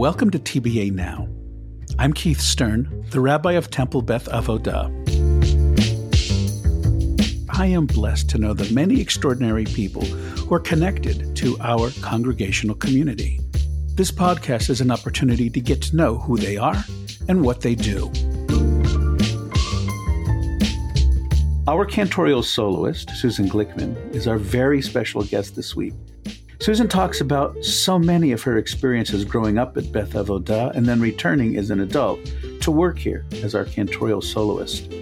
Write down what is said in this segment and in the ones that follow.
Welcome to TBA Now. I'm Keith Stern, the rabbi of Temple Beth Avodah. I am blessed to know the many extraordinary people who are connected to our congregational community. This podcast is an opportunity to get to know who they are and what they do. Our cantorial soloist, Susan Glickman, is our very special guest this week. Susan talks about so many of her experiences growing up at Beth Avodah and then returning as an adult to work here as our cantorial soloist.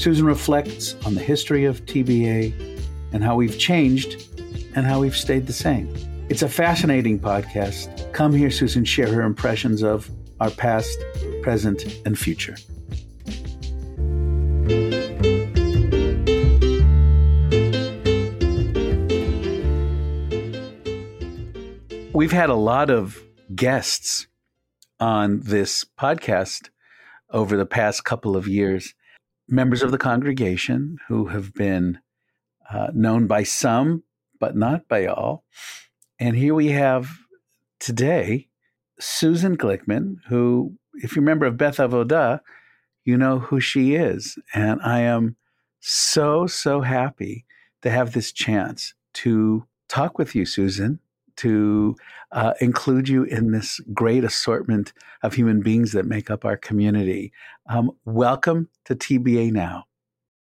Susan reflects on the history of TBA and how we've changed and how we've stayed the same. It's a fascinating podcast. Come hear, Susan share her impressions of our past, present, and future. We've had a lot of guests on this podcast over the past couple of years, members of the congregation who have been uh, known by some, but not by all. And here we have today Susan Glickman, who, if you're a member of Beth Avodah, you know who she is. And I am so, so happy to have this chance to talk with you, Susan, to uh, include you in this great assortment of human beings that make up our community. Um, welcome to TBA Now.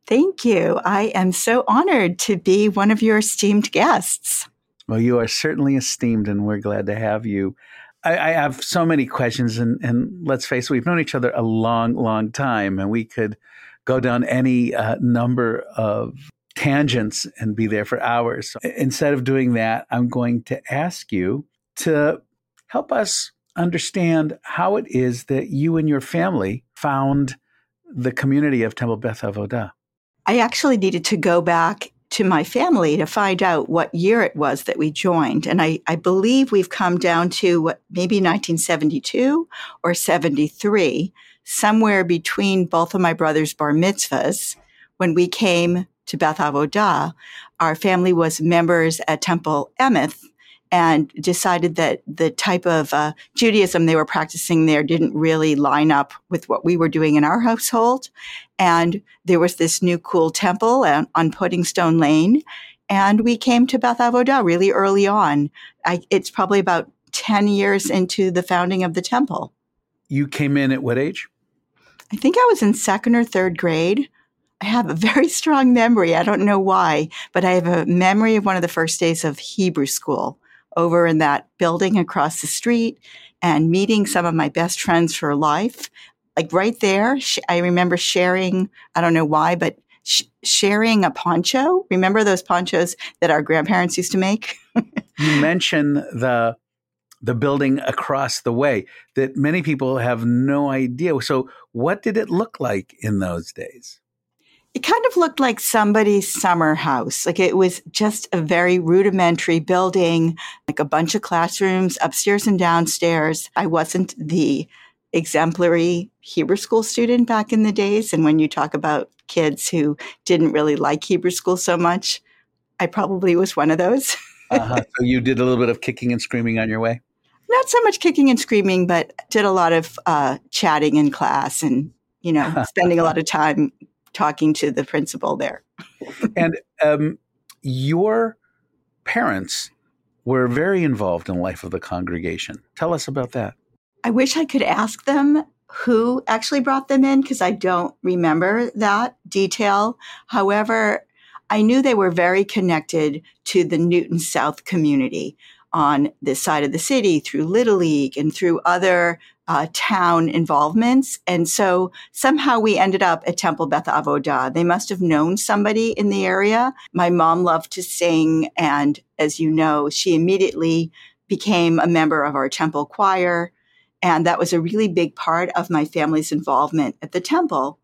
Thank you. I am so honored to be one of your esteemed guests. Well, you are certainly esteemed, and we're glad to have you. I, I have so many questions, and, and, let's face it, we've known each other a long, long time, and we could go down any uh, number of tangents and be there for hours. So instead of doing that, I'm going to ask you to help us understand how it is that you and your family found the community of Temple Beth Avodah. I actually needed to go back to my family to find out what year it was that we joined. And I, I believe we've come down to what, maybe 1972 or 73, somewhere between both of my brother's bar mitzvahs when we came to Beth Avodah, our family was members at Temple Emeth and decided that the type of uh, Judaism they were practicing there didn't really line up with what we were doing in our household. And there was this new cool temple on, on Puddingstone Lane. And we came to Beth Avodah really early on. I, it's probably about 10 years into the founding of the temple. You came in at what age? I think I was in second or third grade. I have a very strong memory. I don't know why, but I have a memory of one of the first days of Hebrew school over in that building across the street and meeting some of my best friends for life. Like right there, I remember sharing, I don't know why, but sh- sharing a poncho. Remember those ponchos that our grandparents used to make? you mentioned the the building across the way that many people have no idea. So, what did it look like in those days? It kind of looked like somebody's summer house. Like it was just a very rudimentary building, like a bunch of classrooms upstairs and downstairs. I wasn't the exemplary Hebrew school student back in the days. And when you talk about kids who didn't really like Hebrew school so much, I probably was one of those. uh-huh. So you did a little bit of kicking and screaming on your way? Not so much kicking and screaming, but did a lot of uh, chatting in class and, you know, spending a lot of time talking to the principal there. and um, your parents were very involved in the life of the congregation. Tell us about that. I wish I could ask them who actually brought them in because I don't remember that detail. However, I knew they were very connected to the Newton South community on this side of the city through Little League and through other uh, town involvements. And so somehow we ended up at Temple Beth Avodah. They must have known somebody in the area. My mom loved to sing. And as you know, she immediately became a member of our temple choir. And that was a really big part of my family's involvement at the temple.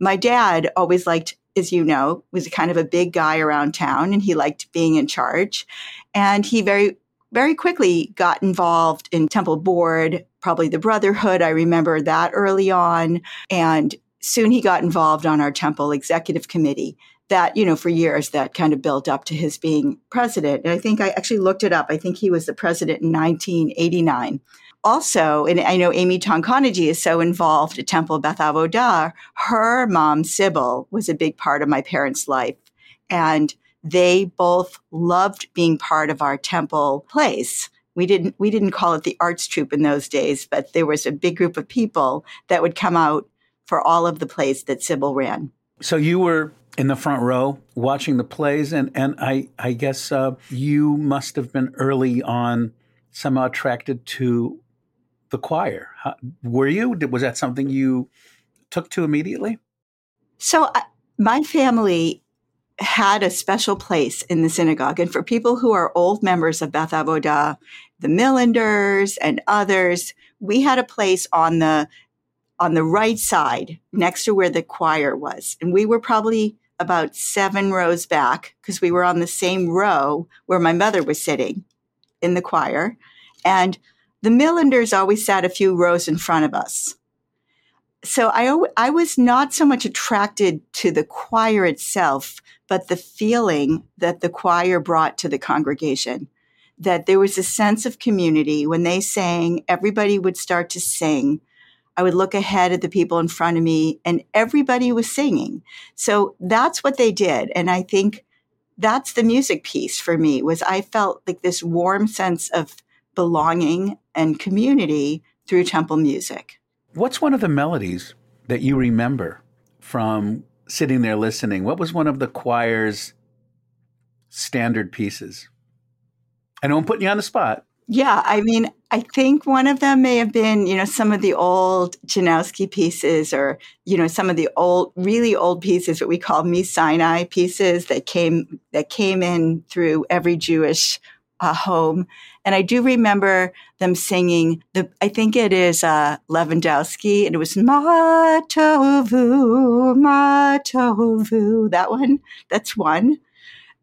My dad always liked as you know, was kind of a big guy around town and he liked being in charge. And he very very quickly got involved in Temple Board, probably the Brotherhood. I remember that early on. And soon he got involved on our Temple Executive Committee. That, you know, for years that kind of built up to his being president. And I think I actually looked it up. I think he was the president in 1989. also, and I know Amy Tonkonaji is so involved at Temple Beth Avodah, her mom, Sybil, was a big part of my parents' life. And they both loved being part of our temple place. We didn't, we didn't call it the arts troupe in those days, but there was a big group of people that would come out for all of the plays that Sybil ran. So you were in the front row watching the plays, and, and I, I guess uh, you must have been early on somehow attracted to the choir. How, were you? Was that something you took to immediately? So, uh, my family had a special place in the synagogue. And for people who are old members of Beth Avodah, the Millanders and others, we had a place on the on the right side next to where the choir was. And we were probably about seven rows back because we were on the same row where my mother was sitting in the choir. And the Millanders always sat a few rows in front of us. So I, I was not so much attracted to the choir itself, but the feeling that the choir brought to the congregation. That there was a sense of community. When they sang, everybody would start to sing. I would look ahead at the people in front of me and everybody was singing. So that's what they did. And I think that's the music piece for me was I felt like this warm sense of belonging and community through temple music. What's one of the melodies that you remember from sitting there listening? What was one of the choir's standard pieces? I know I'm putting you on the spot. Yeah, I mean, I think one of them may have been, you know, some of the old Janowski pieces or, you know, some of the old, really old pieces, what we call Mi Sinai pieces that came, that came in through every Jewish uh, home. And I do remember them singing the, I think it is uh, Lewandowski, and it was Ma Tovu, Ma Tovu, that one. That's one.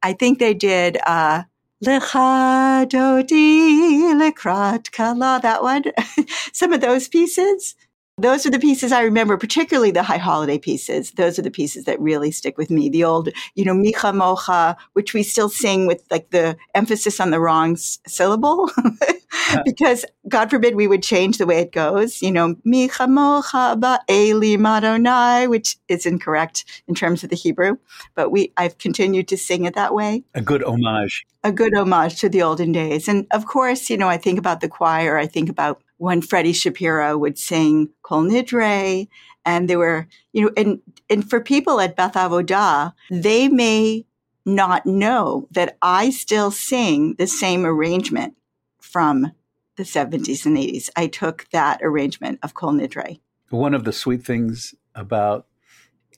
I think they did uh, Lecha Dodi Lekrat Kala, that one. Some of those pieces. Those are the pieces I remember, particularly the high holiday pieces. Those are the pieces that really stick with me. The old, you know, Micha Mocha, which we still sing with like the emphasis on the wrong s- syllable. because God forbid we would change the way it goes. You know, Micha Mocha Ba'eli Madonai, which is incorrect in terms of the Hebrew, but we I've continued to sing it that way. A good homage. A good homage to the olden days. And of course, you know, I think about the choir, I think about when Freddie Shapiro would sing Kol Nidre, and there were, you know, and and for people at Beth Avodah, they may not know that I still sing the same arrangement from the 70s and 80s. I took that arrangement of Kol Nidre. One of the sweet things about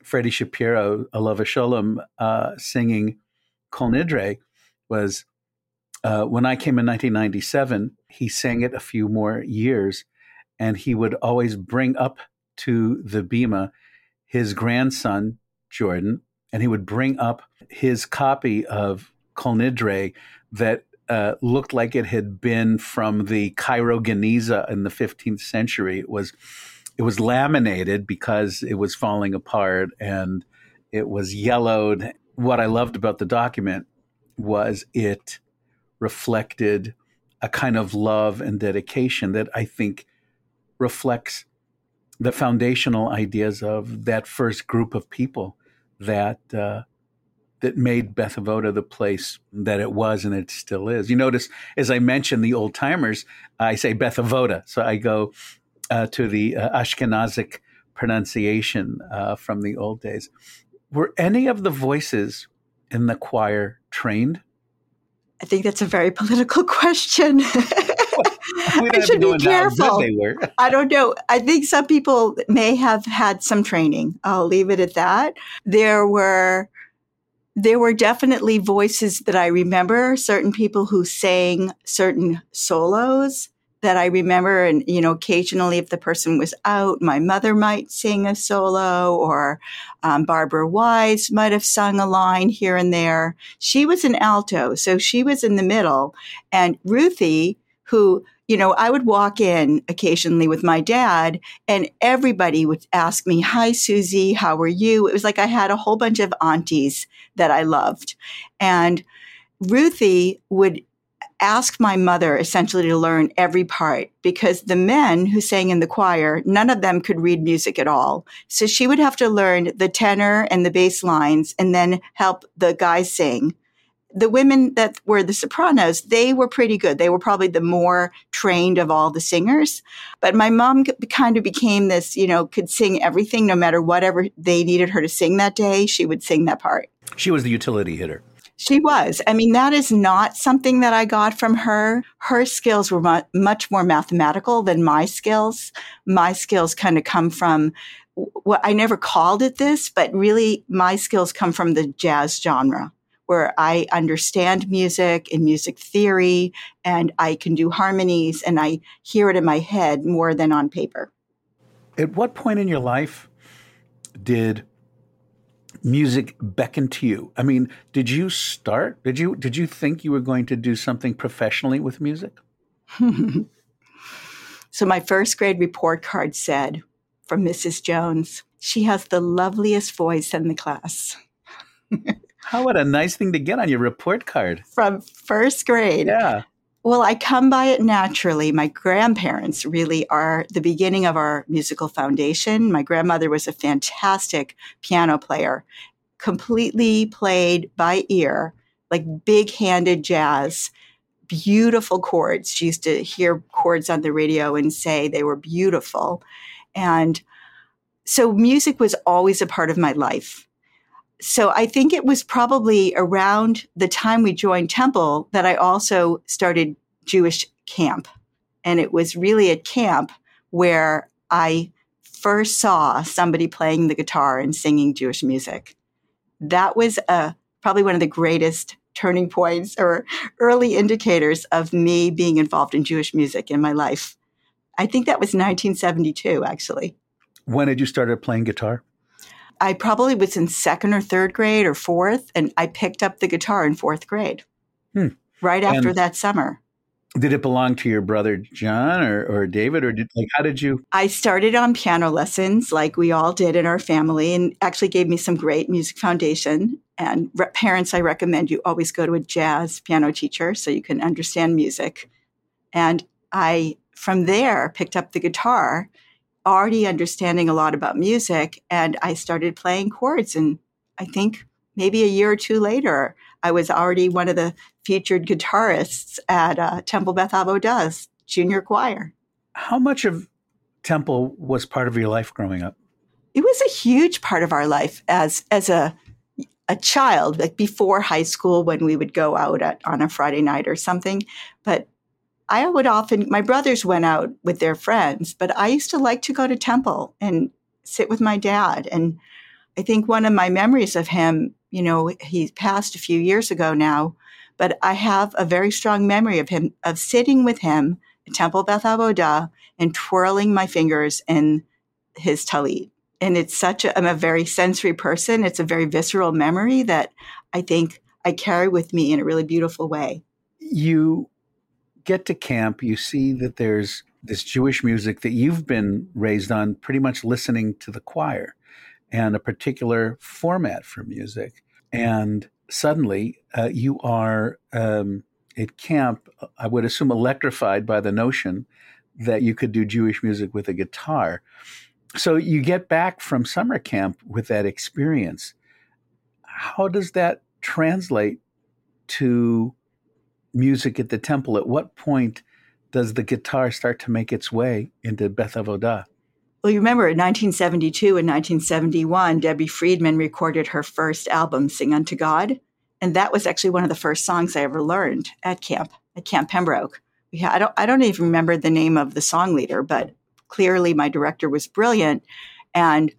Freddie Shapiro, Alava Sholem, uh, singing Kol Nidre was uh, when I came in 1997, he sang it a few more years, and he would always bring up to the Bima his grandson, Jordan, and he would bring up his copy of Kol Nidre that uh, looked like it had been from the Cairo Geniza in the 15th century. It was it was laminated because it was falling apart and it was yellowed. What I loved about the document was it reflected a kind of love and dedication that I think reflects the foundational ideas of that first group of people that uh, that made Beth Avoda the place that it was and it still is. You notice, as I mentioned, the old timers, I say Beth Avoda, so I go uh, to the uh, Ashkenazic pronunciation uh, from the old days. Were any of the voices in the choir trained? I think that's a very political question. I should be careful. I don't know. I think some people may have had some training. I'll leave it at that. There were there were definitely voices that I remember, certain people who sang certain solos that I remember. And, you know, occasionally if the person was out, my mother might sing a solo or um, Barbara Wise might have sung a line here and there. She was an alto, so she was in the middle. And Ruthie, who you know, I would walk in occasionally with my dad and everybody would ask me, Hi, Susie, how are you? It was like I had a whole bunch of aunties that I loved. And Ruthie would asked my mother essentially to learn every part because the men who sang in the choir, none of them could read music at all. So she would have to learn the tenor and the bass lines and then help the guys sing. The women that were the sopranos, they were pretty good. They were probably the more trained of all the singers. But my mom kind of became this, you know, could sing everything no matter whatever they needed her to sing that day. She would sing that part. She was the utility hitter. She was. I mean, that is not something that I got from her. Her skills were mu- much more mathematical than my skills. My skills kind of come from what I never called it this, but really my skills come from the jazz genre where I understand music and music theory and I can do harmonies and I hear it in my head more than on paper. At what point in your life did music beckon to you? I mean, did you start? Did you did you think you were going to do something professionally with music? so my first grade report card said from Mrs. Jones, she has the loveliest voice in the class. How what a nice thing to get on your report card. From first grade. Yeah. Well, I come by it naturally. My grandparents really are the beginning of our musical foundation. My grandmother was a fantastic piano player, completely played by ear, like big handed jazz, beautiful chords. She used to hear chords on the radio and say they were beautiful. And so music was always a part of my life so I think it was probably around the time we joined Temple that I also started Jewish camp. And it was really at camp where I first saw somebody playing the guitar and singing Jewish music. That was a, uh, probably one of the greatest turning points or early indicators of me being involved in Jewish music in my life. I think that was 1972, actually. When did you start playing guitar? I probably was in second or third grade or fourth, and I picked up the guitar in fourth grade hmm. right after and that summer. Did it belong to your brother John or, or David, or did like how did you? I started on piano lessons, like we all did in our family, and actually gave me some great music foundation. And re- parents, I recommend you always go to a jazz piano teacher so you can understand music. And I, from there, picked up the guitar already understanding a lot about music and I started playing chords. And I think maybe a year or two later, I was already one of the featured guitarists at uh, Temple Beth Avodah junior choir. How much of Temple was part of your life growing up? It was a huge part of our life as as a a child, like before high school when we would go out at, on a Friday night or something. But I would often, my brothers went out with their friends, but I used to like to go to temple and sit with my dad. And I think one of my memories of him, you know, he passed a few years ago now, but I have a very strong memory of him, of sitting with him at Temple Beth Avodah and twirling my fingers in his talit. And it's such a, I'm a very sensory person. It's a very visceral memory that I think I carry with me in a really beautiful way. You get to camp, you see that there's this Jewish music that you've been raised on, pretty much listening to the choir and a particular format for music. And suddenly uh, you are um, at camp, I would assume, electrified by the notion that you could do Jewish music with a guitar. So you get back from summer camp with that experience. How does that translate to music at the temple, at what point does the guitar start to make its way into Beth Avodah? Well, you remember in 1972 and 1971, Debbie Friedman recorded her first album, Sing Unto God. And that was actually one of the first songs I ever learned at camp, at Camp Pembroke. Had, I, don't, I don't even remember the name of the song leader, but clearly my director was brilliant. And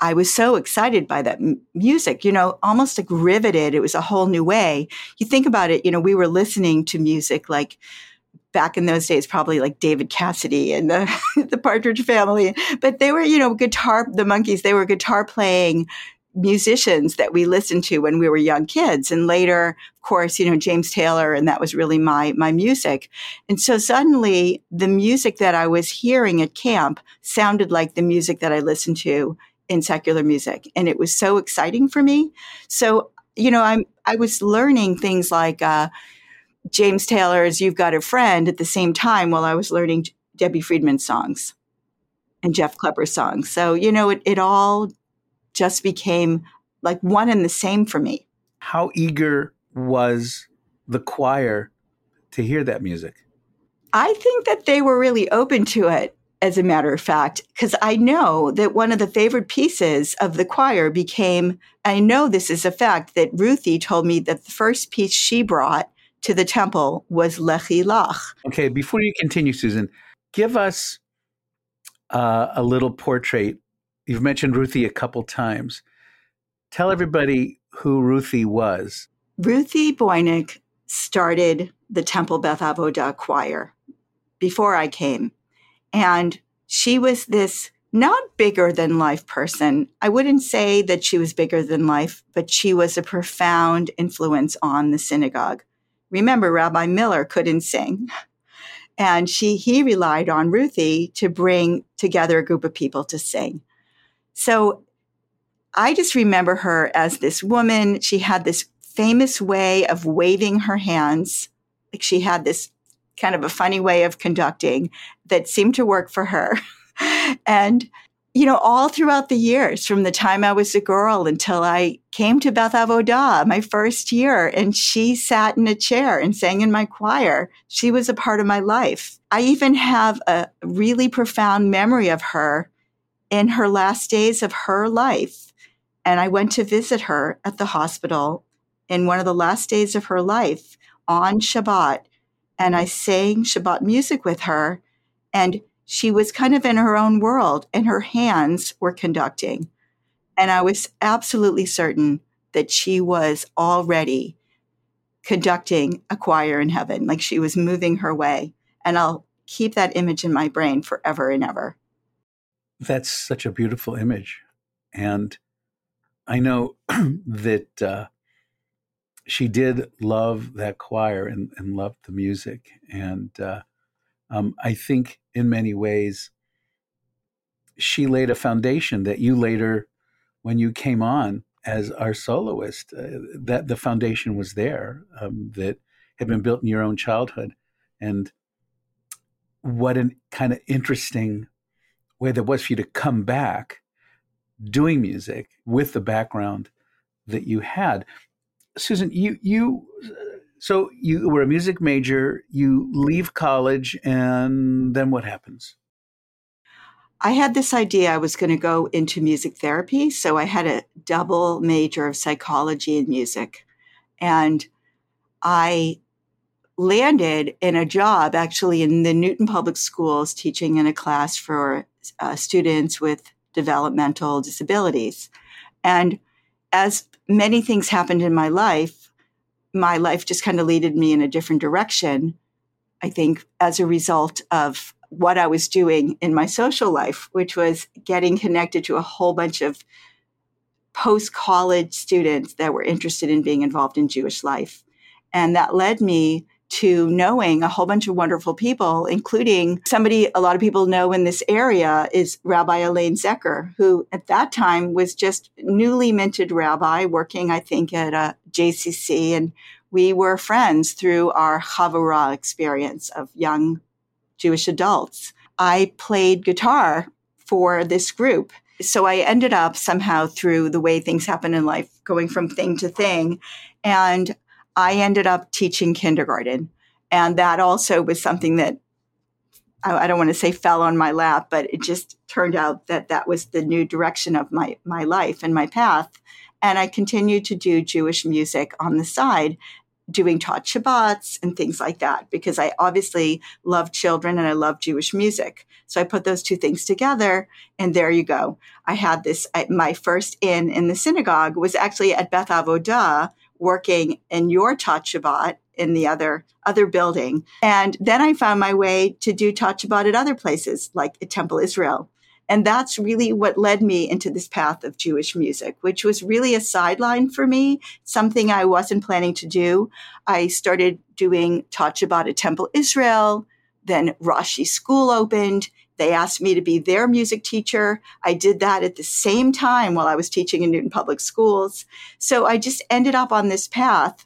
I was so excited by that m- music, you know, almost like riveted. It was a whole new way. You think about it, you know, we were listening to music like back in those days, probably like David Cassidy and the, the Partridge family, but they were, you know, guitar, the Monkees, they were guitar playing musicians that we listened to when we were young kids and later of course you know James Taylor and that was really my my music and so suddenly the music that I was hearing at camp sounded like the music that I listened to in secular music. And it was so exciting for me. So, you know, I'm, I was learning things like, uh, James Taylor's You've Got a Friend at the same time while I was learning Debbie Friedman songs and Jeff Klepper songs. So, you know, it, it all just became like one and the same for me. How eager was the choir to hear that music? I think that they were really open to it, as a matter of fact, because I know that one of the favorite pieces of the choir became, I know this is a fact, that Ruthie told me that the first piece she brought to the temple was Lechi Lach. Okay, before you continue, Susan, give us uh, a little portrait. You've mentioned Ruthie a couple times. Tell everybody who Ruthie was. Ruthie Boynick started the Temple Beth Avodah choir before I came. And she was this not bigger than life person. I wouldn't say that she was bigger than life, but she was a profound influence on the synagogue. Remember, Rabbi Miller couldn't sing. And she, he relied on Ruthie to bring together a group of people to sing. So I just remember her as this woman. She had this famous way of waving her hands. Like she had this kind of a funny way of conducting that seemed to work for her. and, you know, all throughout the years, from the time I was a girl until I came to Beth Avodah, my first year, and she sat in a chair and sang in my choir. She was a part of my life. I even have a really profound memory of her in her last days of her life. And I went to visit her at the hospital in one of the last days of her life on Shabbat and I sang Shabbat music with her. And she was kind of in her own world, and her hands were conducting. And I was absolutely certain that she was already conducting a choir in heaven, like she was moving her way. And I'll keep that image in my brain forever and ever. That's such a beautiful image. And I know that uh, she did love that choir and, and loved the music. And uh, um, I think in many ways, she laid a foundation that you later, when you came on as our soloist, uh, that the foundation was there um, that had been built in your own childhood. And what an kind of interesting way that was for you to come back doing music with the background that you had. Susan, you you so you were a music major, you leave college, and then what happens? I had this idea I was going to go into music therapy. So I had a double major of psychology and music. And I landed in a job actually in the Newton Public Schools teaching in a class for uh, students with developmental disabilities. And as many things happened in my life, my life just kind of leaded me in a different direction. I think as a result of what I was doing in my social life, which was getting connected to a whole bunch of post college students that were interested in being involved in Jewish life. And that led me to knowing a whole bunch of wonderful people, including somebody a lot of people know in this area is Rabbi Elaine Zecker, who at that time was just newly minted rabbi working, I think, at uh, a JCC. And we were friends through our Chavurah experience of young Jewish adults. I played guitar for this group. So I ended up somehow through the way things happen in life, going from thing to thing. And I ended up teaching kindergarten. And that also was something that I, don't want to say fell on my lap, but it just turned out that that was the new direction of my, my life and my path. And I continued to do Jewish music on the side, doing tot Shabbats and things like that, because I obviously love children and I love Jewish music. So I put those two things together, and there you go. I had this. I, my first in in the synagogue was actually at Beth Avodah, working in your Shabbat in the other other building. And then I found my way to do Shabbat at other places, like at Temple Israel. And that's really what led me into this path of Jewish music, which was really a sideline for me, something I wasn't planning to do. I started doing Shabbat at Temple Israel. Then Rashi School opened. They asked me to be their music teacher. I did that at the same time while I was teaching in Newton Public Schools. So I just ended up on this path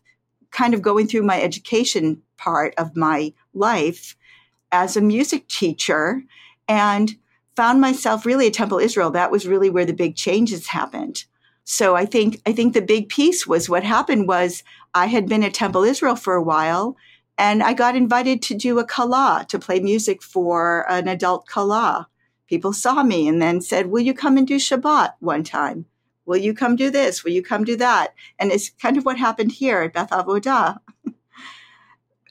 kind of going through my education part of my life as a music teacher and found myself really at Temple Israel. That was really where the big changes happened. So I think I think the big piece was what happened was I had been at Temple Israel for a while and I got invited to do a kala to play music for an adult kala. People saw me and then said, "Will you come and do Shabbat one time? Will you come do this? Will you come do that?" And it's kind of what happened here at Beth Avodah.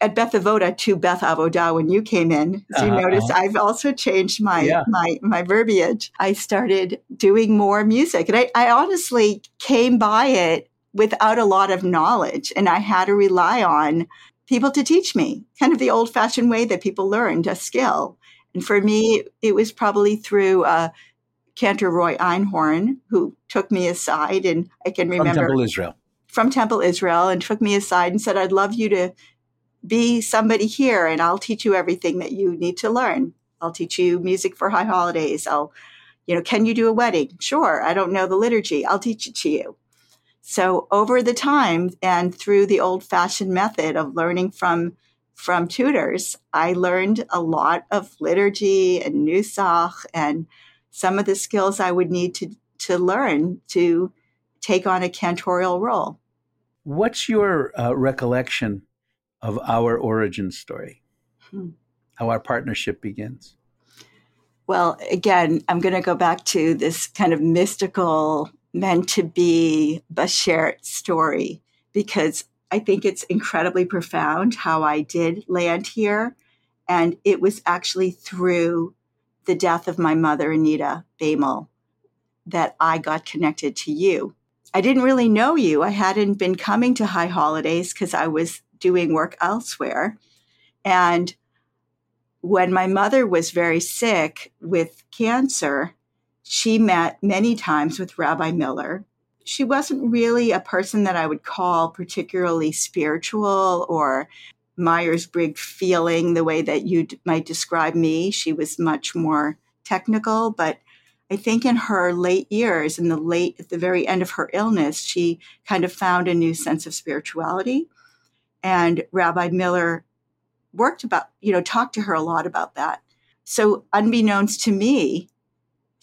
at Beth Avoda to Beth Avodah when you came in. As you uh-huh. notice, uh-huh. I've also changed my yeah. my my verbiage. I started doing more music, and I, I honestly came by it without a lot of knowledge, and I had to rely on people to teach me, kind of the old fashioned way that people learned a skill. And for me, it was probably through uh, Cantor Roy Einhorn, who took me aside, and I can remember from Temple Israel. From Temple Israel, and took me aside and said, "I'd love you to be somebody here and I'll teach you everything that you need to learn. I'll teach you music for high holidays. I'll, you know, can you do a wedding? Sure. I don't know the liturgy. I'll teach it to you. So over the time and through the old fashioned method of learning from from tutors, I learned a lot of liturgy and nusach and some of the skills I would need to to learn to take on a cantorial role. What's your uh, recollection of our origin story, hmm. how our partnership begins? Well, again, I'm going to go back to this kind of mystical, meant to be Bashert story because I think it's incredibly profound how I did land here. And it was actually through the death of my mother, Anita Bamel, that I got connected to you. I didn't really know you. I hadn't been coming to high holidays because I was doing work elsewhere. And when my mother was very sick with cancer, she met many times with Rabbi Miller. She wasn't really a person that I would call particularly spiritual or Myers Briggs feeling the way that you might describe me. She was much more technical, but I think in her late years, in the late, at the very end of her illness, she kind of found a new sense of spirituality. And Rabbi Miller worked about, you know, talked to her a lot about that. So, unbeknownst to me,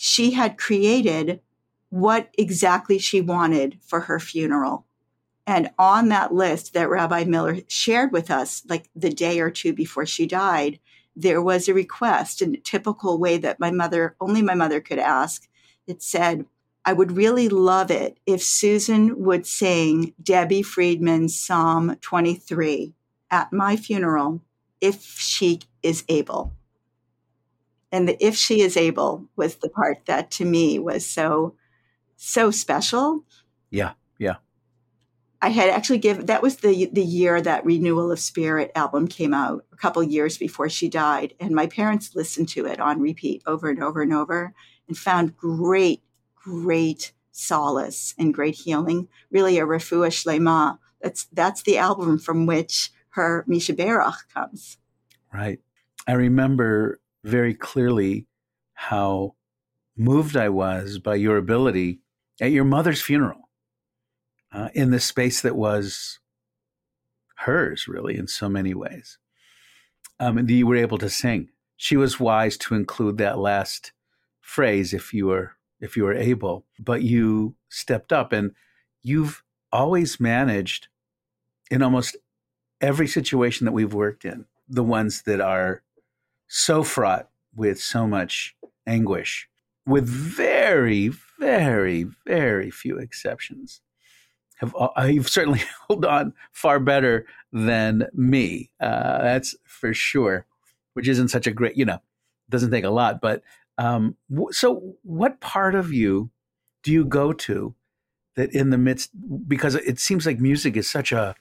she had created what exactly she wanted for her funeral. And on that list that Rabbi Miller shared with us, like the day or two before she died, there was a request in a typical way that my mother, only my mother could ask. It said, I would really love it if Susan would sing Debbie Friedman's Psalm 23 at my funeral if she is able. And the if she is able was the part that to me was so, so special. Yeah, yeah. I had actually given that was the the year that Renewal of Spirit album came out, a couple years before she died, and my parents listened to it on repeat over and over and over, and found great great solace and great healing. Really, a refuah shlema. That's that's the album from which her Mi Shebeirach comes. Right. I remember very clearly how moved I was by your ability at your mother's funeral uh, in the space that was hers, really, in so many ways. Um, and you were able to sing. She was wise to include that last phrase, if you were if you were able, but you stepped up and you've always managed in almost every situation that we've worked in, the ones that are so fraught with so much anguish, with very, very, very few exceptions. Have you've certainly held on far better than me. Uh, that's for sure. Which isn't such a great, you know, doesn't take a lot, but um, so, what part of you do you go to that in the midst, because it seems like music is such a,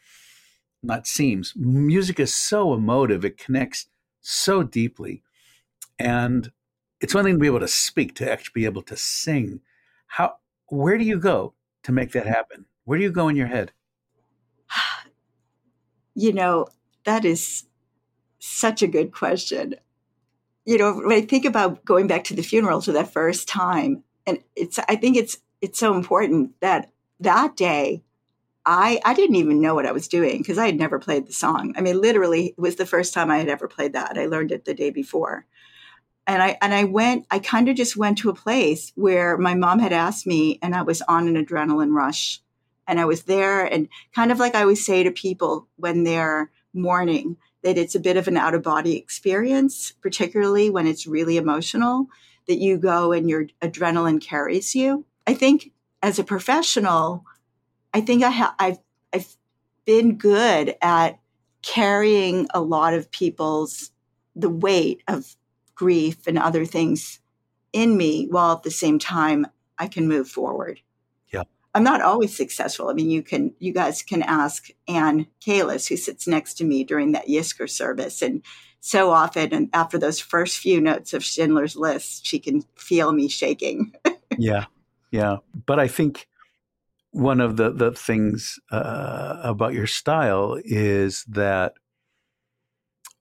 not seems, music is so emotive, it connects so deeply. And it's one thing to be able to speak, to actually be able to sing. How, where do you go to make that happen? Where do you go in your head? You know, that is such a good question you know, when I think about going back to the funeral to that first time, and it's, I think it's, it's so important that that day I, I didn't even know what I was doing because I had never played the song. I mean, literally, it was the first time I had ever played that. I learned it the day before. And I and I went, I kind of just went to a place where my mom had asked me, and I was on an adrenaline rush. And I was there, and kind of like I always say to people when they're mourning, that it's a bit of an out of body experience, particularly when it's really emotional, that you go and your adrenaline carries you. I think as a professional, I think I have I've I've been good at carrying a lot of people's the weight of grief and other things in me while at the same time I can move forward. Yeah. I'm not always successful. I mean, you can you guys can ask Ann Kalis, who sits next to me during that Yizkor service. And so often and after those first few notes of Schindler's List, she can feel me shaking. yeah. Yeah. But I think one of the the things uh, about your style is that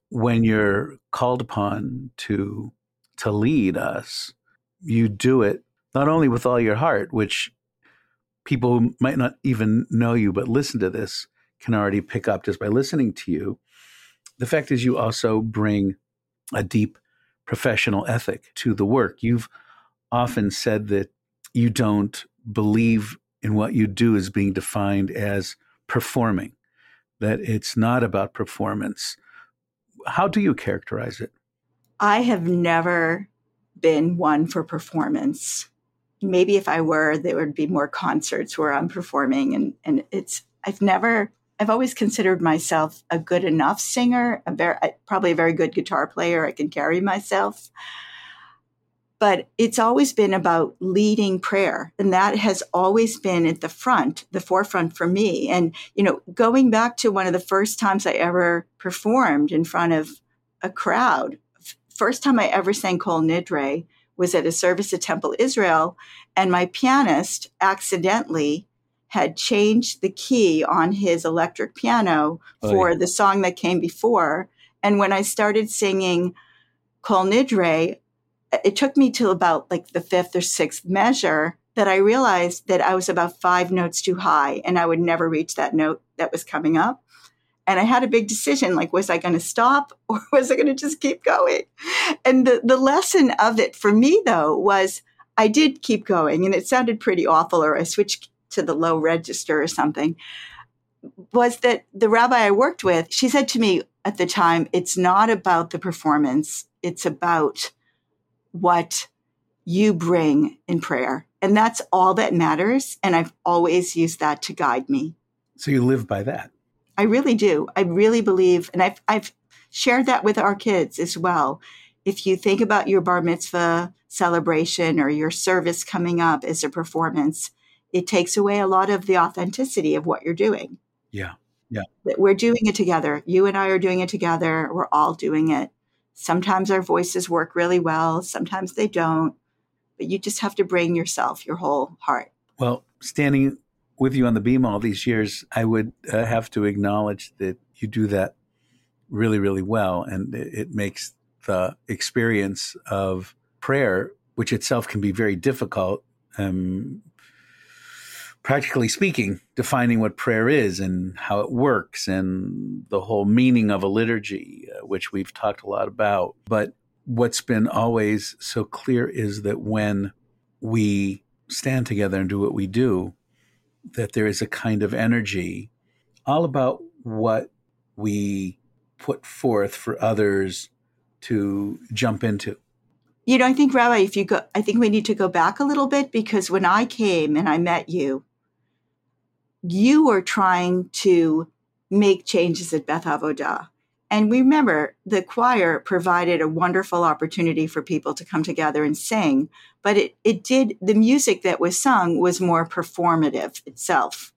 when you're called upon to to lead us, you do it not only with all your heart, which people who might not even know you but listen to this can already pick up just by listening to you. The fact is, you also bring a deep professional ethic to the work. You've often said that you don't believe in what you do is being defined as performing, that it's not about performance. How do you characterize it? I have never been one for performance. Maybe if I were, there would be more concerts where I'm performing and, and it's I've never I've always considered myself a good enough singer, a very probably a very good guitar player. I can carry myself but it's always been about leading prayer and that has always been at the front the forefront for me and you know going back to one of the first times i ever performed in front of a crowd first time i ever sang kol nidre was at a service at temple israel and my pianist accidentally had changed the key on his electric piano oh, for yeah. the song that came before and when i started singing kol nidre it took me to about like the fifth or sixth measure that I realized that I was about five notes too high and I would never reach that note that was coming up. And I had a big decision like, was I going to stop or was I going to just keep going? And the, the lesson of it for me, though, was I did keep going and it sounded pretty awful, or I switched to the low register or something. Was that the rabbi I worked with? She said to me at the time, it's not about the performance, it's about what you bring in prayer. And that's all that matters. And I've always used that to guide me. So you live by that? I really do. I really believe, and I've, I've shared that with our kids as well. If you think about your bar mitzvah celebration or your service coming up as a performance, it takes away a lot of the authenticity of what you're doing. Yeah. Yeah. We're doing it together. You and I are doing it together. We're all doing it. Sometimes our voices work really well, sometimes they don't, but you just have to bring yourself, your whole heart. Well, standing with you on the bima all these years, I would uh, have to acknowledge that you do that really, really well. And it, makes the experience of prayer, which itself can be very difficult, um, practically speaking, defining what prayer is and how it works and the whole meaning of a liturgy, uh, which we've talked a lot about. But what's been always so clear is that when we stand together and do what we do, that there is a kind of energy all about what we put forth for others to jump into. You know, I think, Rabbi, if you go, I think we need to go back a little bit because when I came and I met you, you were trying to make changes at Beth Avodah. And remember, the choir provided a wonderful opportunity for people to come together and sing, but it, it did, the music that was sung was more performative itself.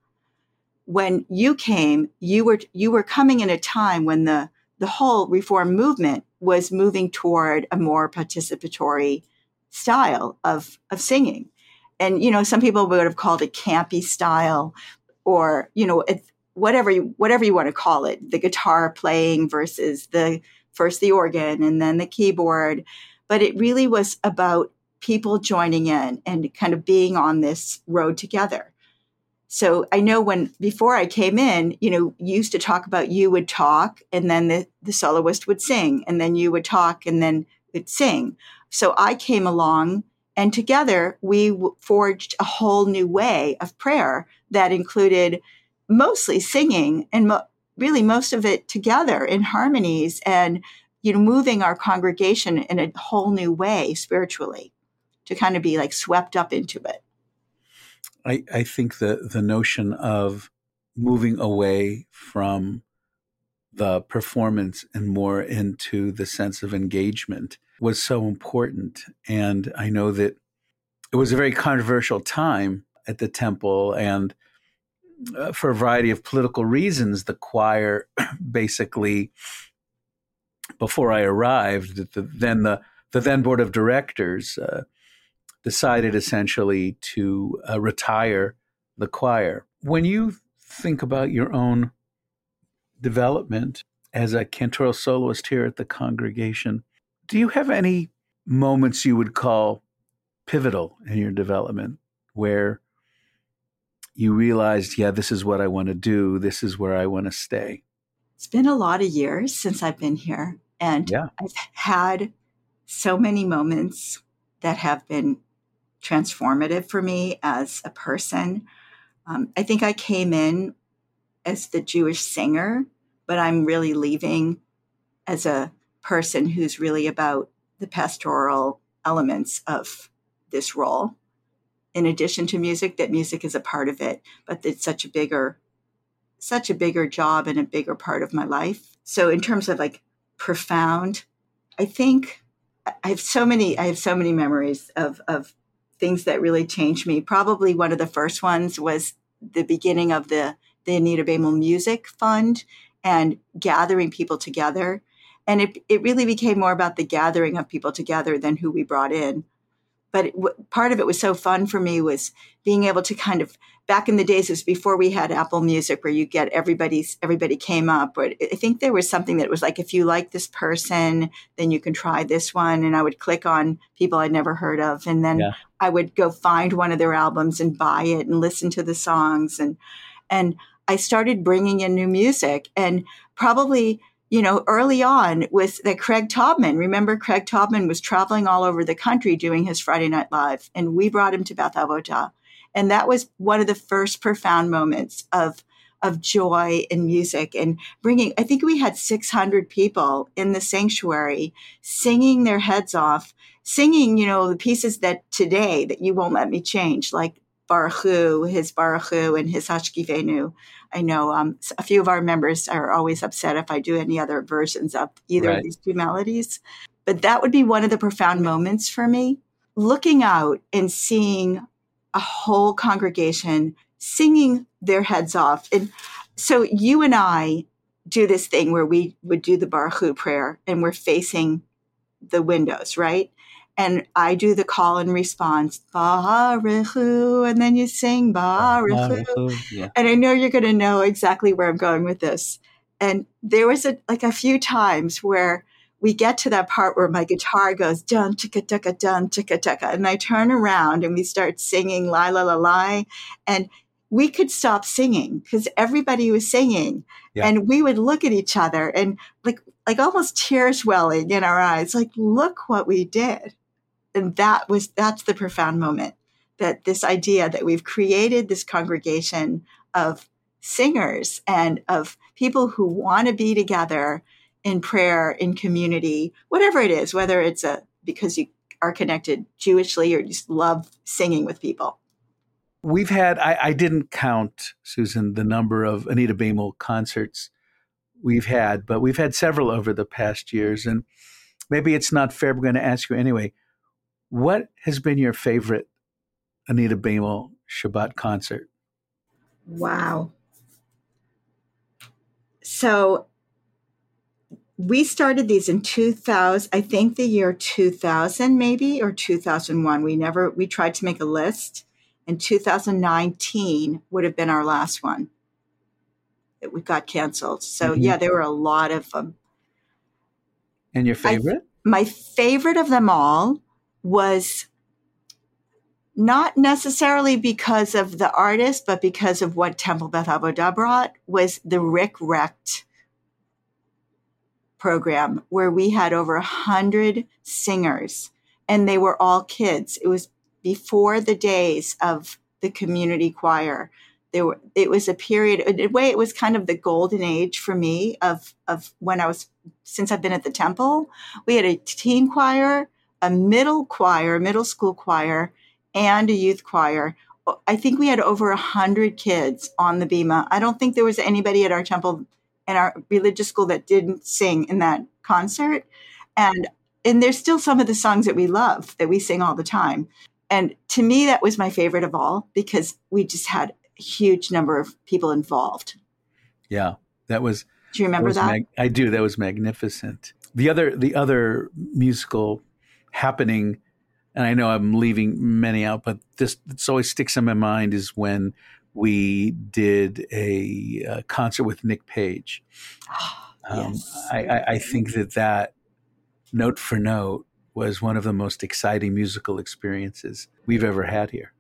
When you came, you were, you were coming in a time when the, the whole reform movement was moving toward a more participatory style of, of singing. And, you know, some people would have called it campy style, or you know whatever you whatever you want to call it the guitar playing versus the first the organ and then the keyboard but it really was about people joining in and kind of being on this road together So I know when before I came in, you know, used to talk about you would talk and then the, the soloist would sing and then you would talk and then would sing. So I came along and together we forged a whole new way of prayer that included mostly singing and mo- really most of it together in harmonies and you know moving our congregation in a whole new way spiritually to kind of be like swept up into it. I i think the the notion of moving away from the performance and more into the sense of engagement was so important and i know that it was a very controversial time at the temple and uh, for a variety of political reasons, the choir basically, before I arrived, the, then the, the then board of directors uh, decided essentially to uh, retire the choir. When you think about your own development as a cantoral soloist here at the congregation, do you have any moments you would call pivotal in your development where you realized, yeah, this is what I want to do. This is where I want to stay? It's been a lot of years since I've been here. And yeah. I've had so many moments that have been transformative for me as a person. Um, I think I came in as the Jewish singer, but I'm really leaving as a person who's really about the pastoral elements of this role in addition to music that music is a part of it but it's such a bigger such a bigger job and a bigger part of my life. So in terms of like profound i think i have so many i have so many memories of of things that really changed me. Probably one of the first ones was the beginning of the the anita bamel music fund and gathering people together and it, it really became more about the gathering of people together than who we brought in. But it, part of it was so fun for me was being able to kind of back in the days it was before we had apple music where you get everybody's everybody came up but i think there was something that was like if you like this person then you can try this one. And i would click on people i'd never heard of and then yeah. i would go find one of their albums and buy it and listen to the songs. And and i started bringing in new music. And probably you know, early on with that Craig Taubman. Remember, Craig Taubman was traveling all over the country doing his Friday Night Live, and we brought him to Beth Avodah. And that was one of the first profound moments of of joy in music and bringing i think we had 600 people in the sanctuary singing their heads off singing you know the pieces that today that you won't let me change like Baruchu, his Baruchu and his Hashkivenu. I know um, a few of our members are always upset if I do any other versions of either right. of these two melodies. But that would be one of the profound moments for me. Looking out and seeing a whole congregation singing their heads off. And so you and I do this thing where we would do the Baruchu prayer and we're facing the windows, right? And I do the call and response, Baruchu, and then you sing Baruchu. Yeah. And I know you're going to know exactly where I'm going with this. And there was a, like a few times where we get to that part where my guitar goes dun chicka chicka dun chicka chicka, and I turn around and we start singing la la la la, and we could stop singing because everybody was singing, yeah. and we would look at each other and like like almost tears welling in our eyes, like look what we did and that was that's the profound moment that this idea that we've created this congregation of singers and of people who want to be together in prayer in community whatever it is whether it's a because you are connected jewishly or just love singing with people. We've had I, I didn't count susan the number of anita bamel concerts we've had but we've had several over the past years and maybe it's not fair we're going to ask you anyway what has been your favorite Anita Bamel Shabbat concert? Wow. So we started these in 2000, I think the year 2000 maybe or 2001. We never, we tried to make a list and 2019 would have been our last one. It we got canceled. So mm-hmm. yeah, there were a lot of them. And your favorite? I, my favorite of them all was not necessarily because of the artist, but because of what Temple Beth Avodah brought was the Rick Recht program where we had over a hundred singers and they were all kids. It was before the days of the community choir. There were, it was a period, in a way, it was kind of the golden age for me of, of when I was, since I've been at the temple. We had a teen choir, a middle choir, middle school choir, and a youth choir. I think we had over a hundred kids on the bima. I don't think there was anybody at our temple in our religious school that didn't sing in that concert. And and there's still some of the songs that we love that we sing all the time. And to me, that was my favorite of all because we just had a huge number of people involved. Yeah, that was. Do you remember that? that? Mag- I do. That was magnificent. The other, the other musical happening and I know I'm leaving many out, but this, this always sticks in my mind is when we did a, a concert with Nick Page. Um, yes. I, I, I think that that note for note was one of the most exciting musical experiences we've ever had here.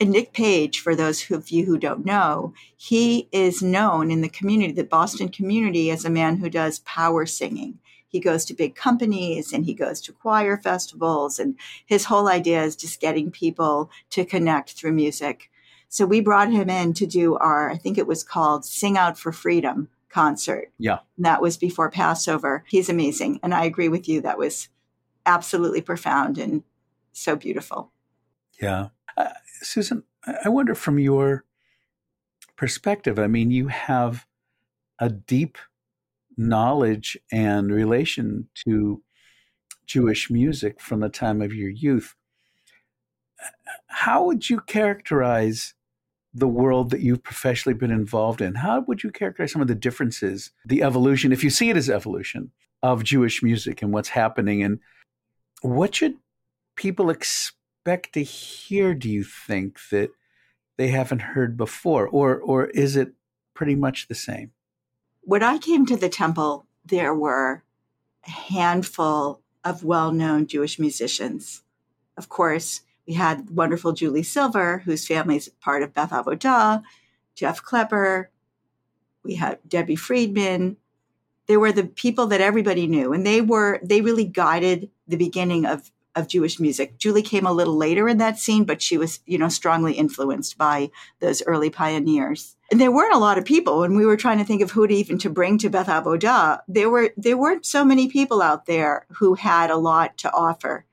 And Nick Page, for those of you who don't know, he is known in the community, the Boston community, as a man who does power singing he goes to big companies and he goes to choir festivals and his whole idea is just getting people to connect through music. So we brought him in to do our i think it was called sing out for freedom concert. Yeah. And that was before passover. He's amazing and i agree with you. That was absolutely profound and so beautiful. Yeah. Uh, susan i wonder from your perspective i mean you have a deep knowledge and relation to Jewish music from the time of your youth. How would you characterize the world that you've professionally been involved in? How would you characterize some of the differences, the evolution, if you see it as evolution, of Jewish music and what's happening? And what should people expect to hear, do you think, that they haven't heard before? Or, or is it pretty much the same? When I came to the temple, there were a handful of well known Jewish musicians. Of course, we had wonderful Julie Silver, whose family is part of Beth Avodah, Jeff Klepper, we had Debbie Friedman. There were the people that everybody knew, and they were they really guided the beginning of of Jewish music. Julie came a little later in that scene, but she was, you know, strongly influenced by those early pioneers. And there weren't a lot of people when we were trying to think of who to even to bring to Beth Avodah. There were there weren't so many people out there who had a lot to offer.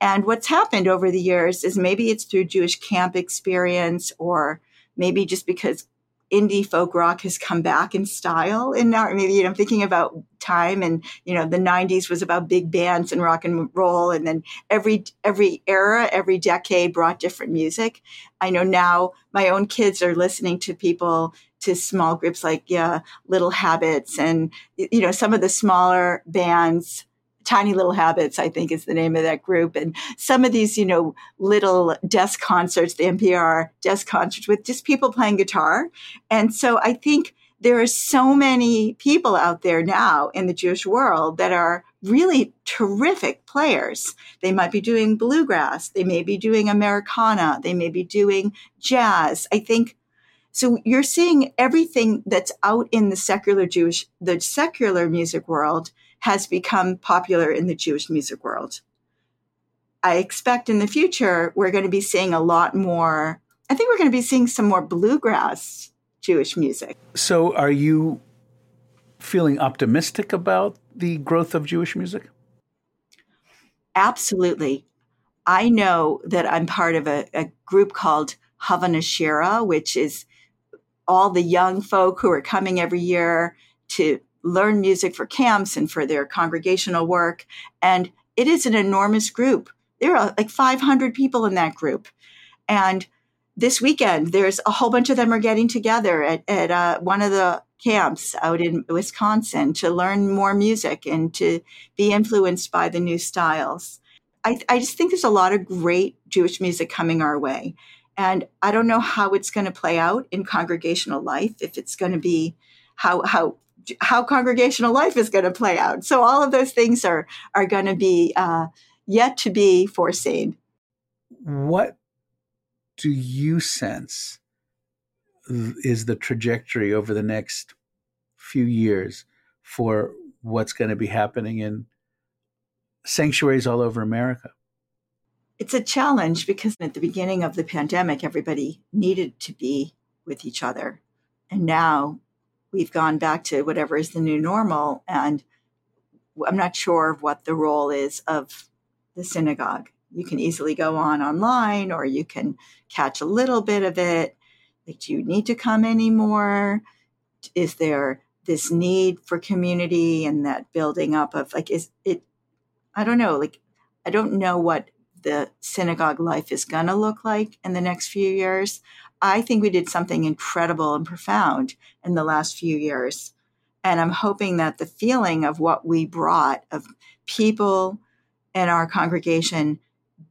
And what's happened over the years is maybe it's through Jewish camp experience or maybe just because indie folk rock has come back in style. And now maybe you know I'm thinking about time and you know the 90s was about big bands and rock and roll. And then every every era every decade brought different music. I know now my own kids are listening to people to small groups like yeah little habits and you know some of the smaller bands Tiny Little Habits, I think is the name of that group. And some of these, you know, little desk concerts, the NPR desk concerts with just people playing guitar. And so I think there are so many people out there now in the Jewish world that are really terrific players. They might be doing bluegrass, they may be doing Americana, they may be doing jazz. I think so you're seeing everything that's out in the secular Jewish, the secular music world has become popular in the Jewish music world. I expect in the future we're going to be seeing a lot more. I think we're going to be seeing some more bluegrass Jewish music. So, are you feeling optimistic about the growth of Jewish music? Absolutely. I know that I'm part of a, a group called Hava Nashira, which is all the young folk who are coming every year to learn music for camps and for their congregational work. And it is an enormous group. There are like 500 people in that group. And this weekend, there's a whole bunch of them are getting together at, at uh, one of the camps out in Wisconsin to learn more music and to be influenced by the new styles. I, I just think there's a lot of great Jewish music coming our way. And I don't know how it's going to play out in congregational life, if it's going to be how, how how congregational life is going to play out. So all of those things are are going to be uh, yet to be foreseen. what do you sense is the trajectory over the next few years for what's going to be happening in sanctuaries all over America? It's a challenge because at the beginning of the pandemic, everybody needed to be with each other. And now we've gone back to whatever is the new normal. And I'm not sure of what the role is of the synagogue. You can easily go on online or you can catch a little bit of it. Like, do you need to come anymore? Is there this need for community and that building up of like, is it, I don't know, like, I don't know what the synagogue life is going to look like in the next few years. I think we did something incredible and profound in the last few years. And I'm hoping that the feeling of what we brought of people in our congregation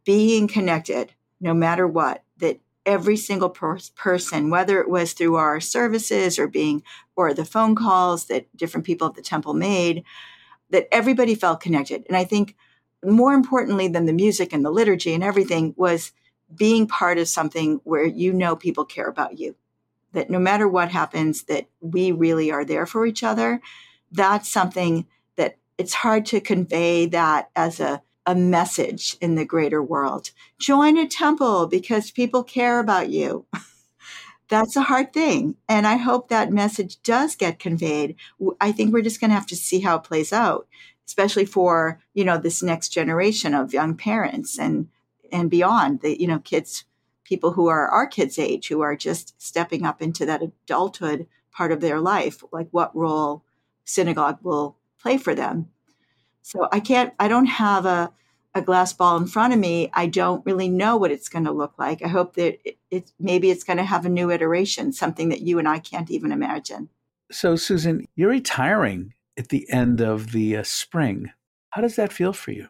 being connected, no matter what, that every single per- person, whether it was through our services or being, or the phone calls that different people at the temple made, that everybody felt connected. And I think more importantly than the music and the liturgy and everything was being part of something where you know people care about you that no matter what happens that we really are there for each other that's something that it's hard to convey that as a, a message in the greater world. Join a temple because people care about you. That's a hard thing and i hope that message does get conveyed. I think we're just going to have to see how it plays out especially for you know this next generation of young parents and and beyond the you know kids people who are our kids age who are just stepping up into that adulthood part of their life like what role synagogue will play for them. So i can't i don't have a, a glass ball in front of me. I don't really know what it's going to look like. I hope that it, it maybe it's going to have a new iteration something that you and i can't even imagine. So susan you're retiring at the end of the uh, spring. How does that feel for you?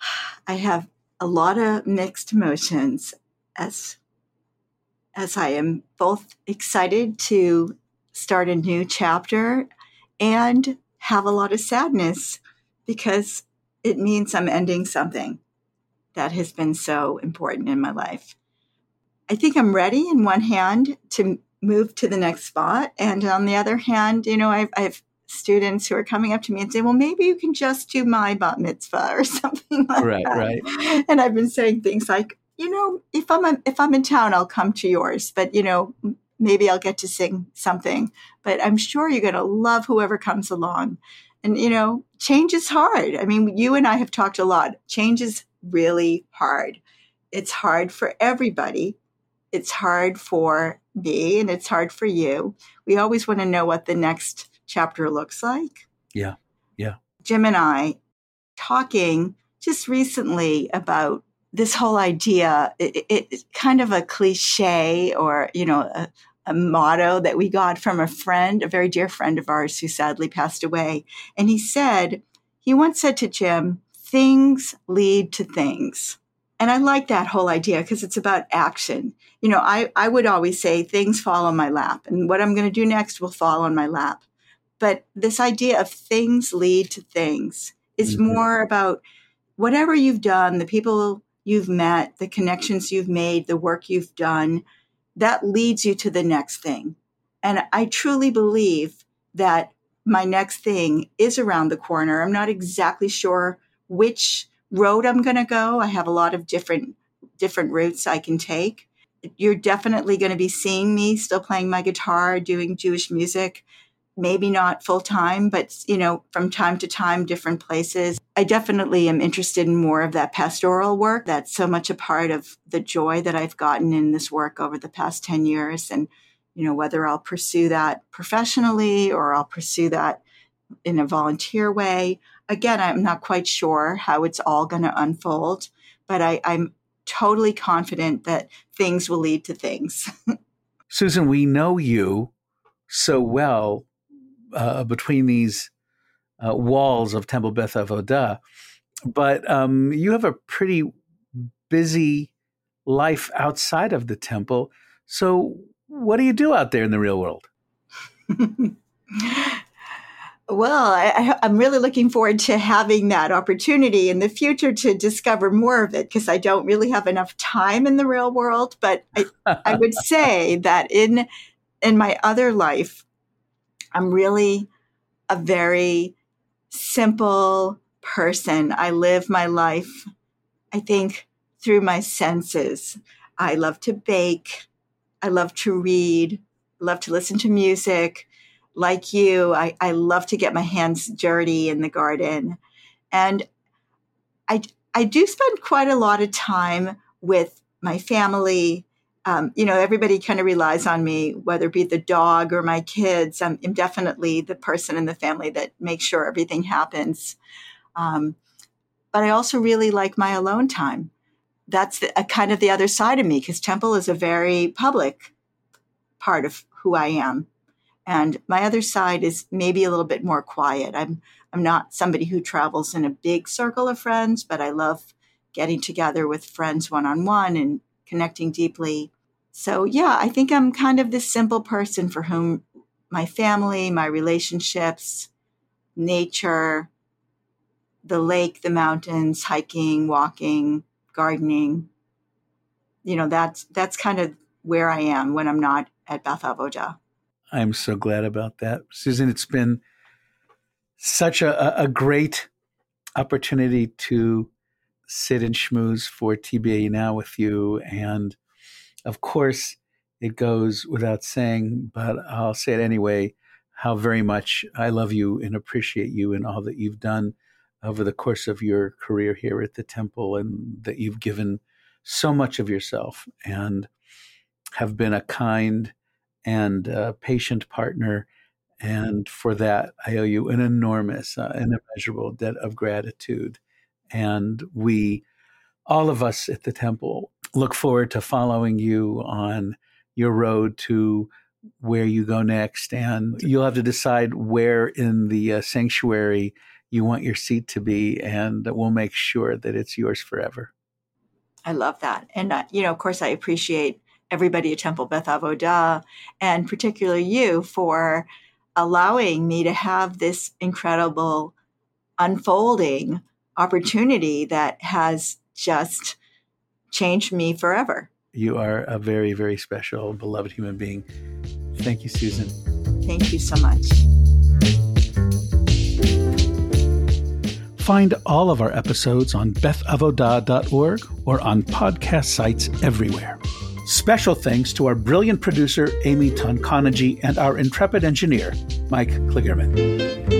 I have a lot of mixed emotions as as I am both excited to start a new chapter and have a lot of sadness because it means I'm ending something that has been so important in my life. I think I'm ready in one hand to move to the next spot. And on the other hand, you know, I've, I've students who are coming up to me and saying, well, maybe you can just do my bat mitzvah or something like right, that. Right, And I've been saying things like, you know, if I'm a, if I'm in town, I'll come to yours, but you know, maybe I'll get to sing something. But I'm sure you're going to love whoever comes along. And you know, change is hard. I mean, you and I have talked a lot. Change is really hard. It's hard for everybody. It's hard for me and it's hard for you. We always want to know what the next chapter looks like. Yeah. Yeah. Jim and I talking just recently about this whole idea, it, it's kind of a cliche or, you know, a, a motto that we got from a friend, a very dear friend of ours who sadly passed away. And he said, he once said to Jim, things lead to things. And I like that whole idea because it's about action. You know, I, I would always say things fall on my lap and what I'm going to do next will fall on my lap. But this idea of things lead to things is mm-hmm. more about whatever you've done, the people you've met, the connections you've made, the work you've done, that leads you to the next thing. And I truly believe that my next thing is around the corner. I'm not exactly sure which road I'm going to go. I have a lot of different different routes I can take. You're definitely going to be seeing me still playing my guitar, doing Jewish music maybe not full time, but you know, from time to time, different places. I definitely am interested in more of that pastoral work. That's so much a part of the joy that I've gotten in this work over the past 10 years. And, you know, whether I'll pursue that professionally or I'll pursue that in a volunteer way. Again, I'm not quite sure how it's all going to unfold, but I, I'm totally confident that things will lead to things. Susan, we know you so well uh, between these uh, walls of Temple Beth Avodah. But um, you have a pretty busy life outside of the temple. So, what do you do out there in the real world? Well, I, am really looking forward to having that opportunity in the future to discover more of it because I don't really have enough time in the real world. But I, I would say that in in my other life, I'm really a very simple person. I live my life, I think, through my senses. I love to bake. I love to read. I love to listen to music like you, I, I love to get my hands dirty in the garden. And I, I do spend quite a lot of time with my family. Um, you know, everybody kind of relies on me, whether it be the dog or my kids. I'm, I'm definitely the person in the family that makes sure everything happens. Um, but I also really like my alone time. That's the, a kind of the other side of me because Temple is a very public part of who I am. And my other side is maybe a little bit more quiet. I'm I'm not somebody who travels in a big circle of friends, but I love getting together with friends one on one and connecting deeply. So yeah, I think I'm kind of this simple person for whom my family, my relationships, nature, the lake, the mountains, hiking, walking, gardening, you know, that's that's kind of where I am when I'm not at Beth Avodah. I'm so glad about that. Susan, it's been such a, a great opportunity to sit and schmooze for TBA now with you. And of course, it goes without saying, but I'll say it anyway how very much I love you and appreciate you and all that you've done over the course of your career here at the temple and that you've given so much of yourself and have been a kind and patient partner. And for that, I owe you an enormous uh, and immeasurable debt of gratitude. And we, all of us at the temple, look forward to following you on your road to where you go next. And you'll have to decide where in the uh, sanctuary you want your seat to be, and we'll make sure that it's yours forever. I love that. And, uh, you know, of course, I appreciate everybody at Temple Beth Avodah, and particularly you for allowing me to have this incredible unfolding opportunity that has just changed me forever. You are a very, very special, beloved human being. Thank you, Susan. Thank you so much. Find all of our episodes on bethavodah.org or on podcast sites everywhere. Special thanks to our brilliant producer, Amy Tonkonogy, and our intrepid engineer, Mike Kligerman.